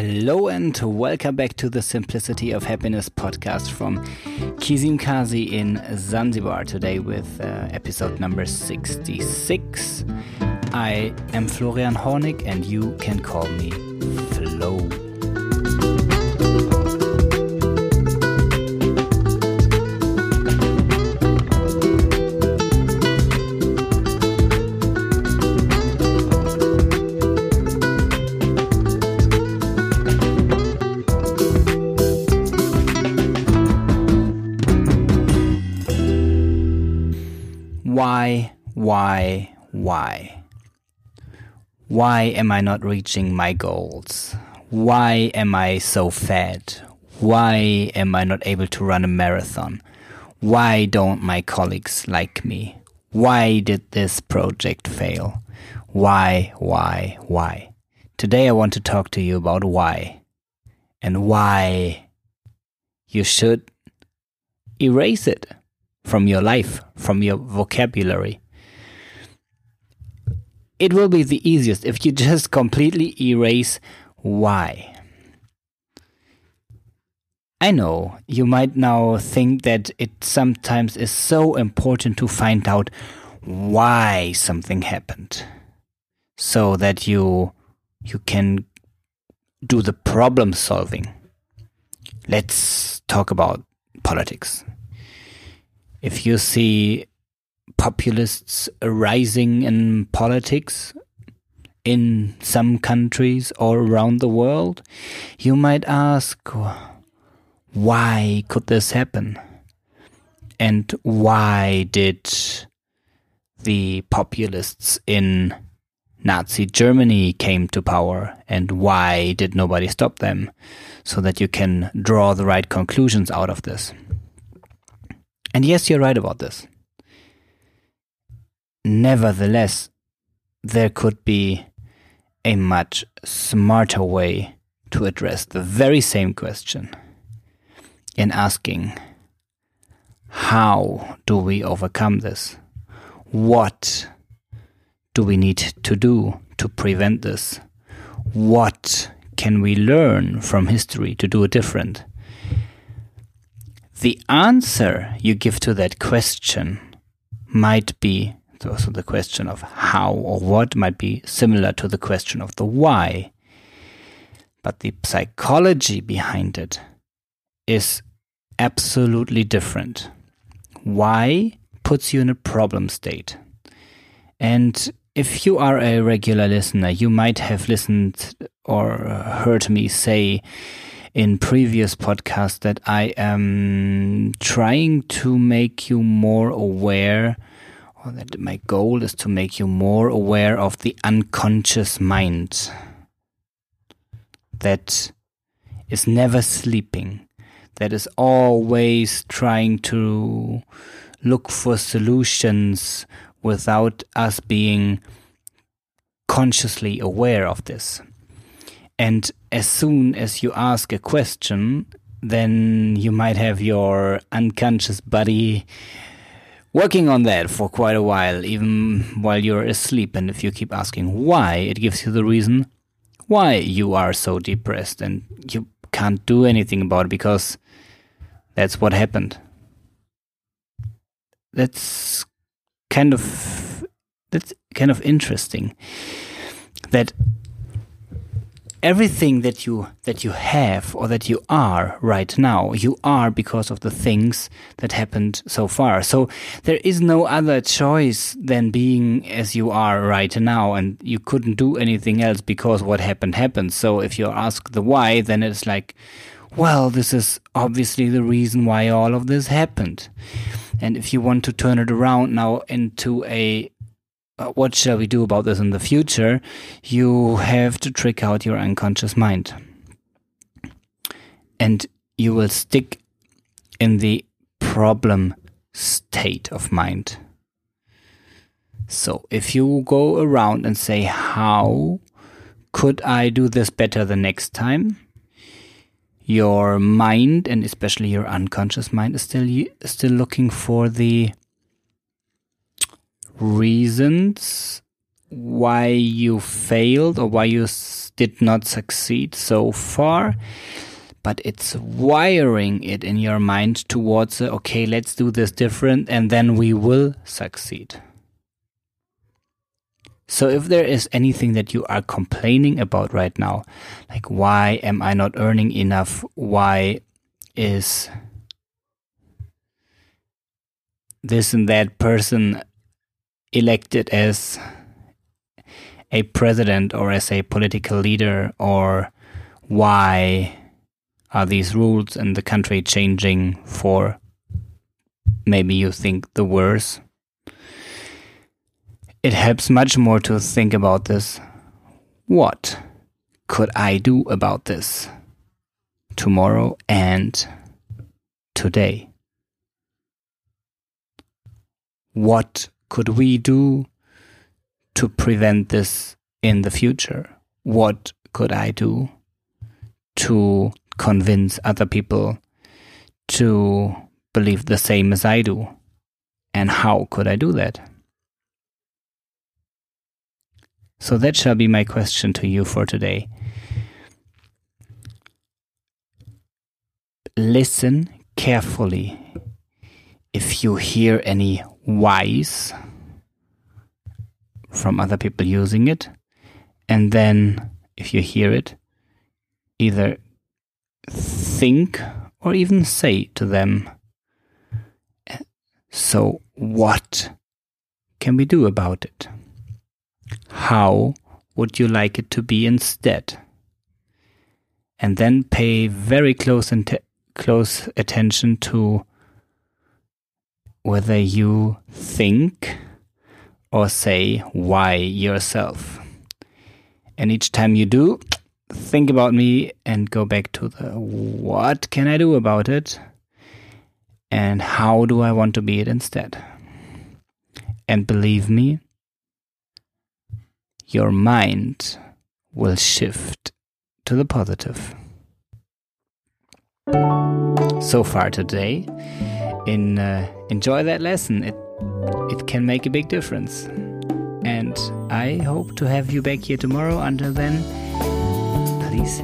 Hello and welcome back to the Simplicity of Happiness podcast from Kizimkazi in Zanzibar today with uh, episode number 66. I am Florian Hornig and you can call me Floh. Why, why, why? Why am I not reaching my goals? Why am I so fat? Why am I not able to run a marathon? Why don't my colleagues like me? Why did this project fail? Why, why, why? Today I want to talk to you about why and why you should erase it from your life, from your vocabulary. It will be the easiest if you just completely erase why. I know you might now think that it sometimes is so important to find out why something happened so that you you can do the problem solving. Let's talk about politics if you see populists arising in politics in some countries or around the world, you might ask, why could this happen? And why did the populists in Nazi Germany came to power and why did nobody stop them? So that you can draw the right conclusions out of this. And yes, you're right about this. Nevertheless, there could be a much smarter way to address the very same question in asking, how do we overcome this? What do we need to do to prevent this? What can we learn from history to do it different? The answer you give to that question might be also the question of how or what might be similar to the question of the why. But the psychology behind it is absolutely different. Why puts you in a problem state. And if you are a regular listener, you might have listened or uh, heard me say in previous podcasts that I am trying to make you more aware, or that my goal is to make you more aware of the unconscious mind that is never sleeping, that is always trying to look for solutions without us being consciously aware of this. And as soon as you ask a question, then you might have your unconscious body working on that for quite a while, even while you're asleep. And if you keep asking why, it gives you the reason why you are so depressed and you can't do anything about it because that's what happened. That's kind of that's kind of interesting that everything that you that you have or that you are right now you are because of the things that happened so far. So there is no other choice than being as you are right now and you couldn't do anything else because what happened happened. So if you ask the why then it's like well this is obviously the reason why all of this happened. And if you want to turn it around now into a what shall we do about this in the future, you have to trick out your unconscious mind. And you will stick in the problem state of mind. So if you go around and say, How could I do this better the next time? Your mind and especially your unconscious mind is still still looking for the reasons why you failed or why you did not succeed so far, but it's wiring it in your mind towards, uh, okay, let's do this different and then we will succeed. So if there is anything that you are complaining about right now, like why am I not earning enough? Why is this and that person elected as a president or as a political leader or why are these rules in the country changing for maybe you think the worse it helps much more to think about this. What could I do about this tomorrow and today? What could we do to prevent this in the future? What could I do to convince other people to believe the same as I do? And how could I do that? So that shall be my question to you for today. Listen carefully. If you hear any whys from other people using it, and then if you hear it, either think or even say to them, So, what can we do about it? How would you like it to be instead? And then pay very close, close attention to whether you think or say why yourself. And each time you do, think about me and go back to the what can I do about it? And how do I want to be it instead? And believe me, your mind will shift to the positive. So far today, in uh, enjoy that lesson. It it can make a big difference. And I hope to have you back here tomorrow. Until then, please